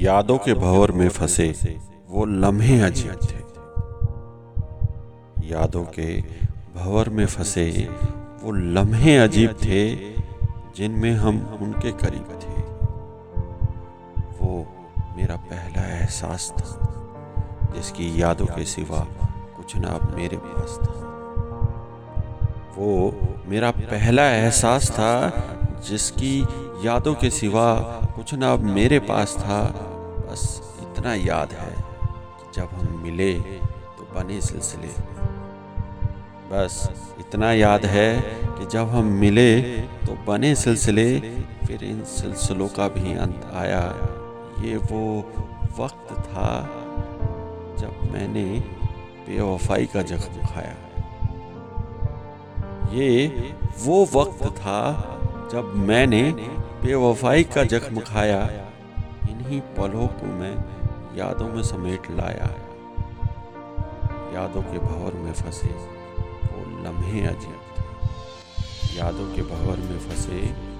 यादों के भंवर में फंसे वो लम्हे अजीब थे। यादों के भंवर में फंसे वो लम्हे अजीब थे जिनमें हम उनके करीब थे। वो मेरा पहला एहसास था जिसकी यादों के सिवा कुछ ना अब मेरे पास था। वो मेरा पहला एहसास था जिसकी यादों के सिवा कुछ ना अब मेरे पास था, बस इतना याद है कि जब हम मिले तो बने सिलसिले बस इतना याद है कि जब हम मिले तो बने सिलसिले, फिर इन सिलसिलों का भी अंत आया। ये वो वक्त था जब मैंने बेवफाई का जख्म खाया। ये वो वक्त था जब मैंने बेवफाई का जख्म खाया, इन्हीं पलों को मैं यादों में समेट लाया। यादों के भंवर में फंसे वो लम्हे अजीब थे। यादों के भंवर में फंसे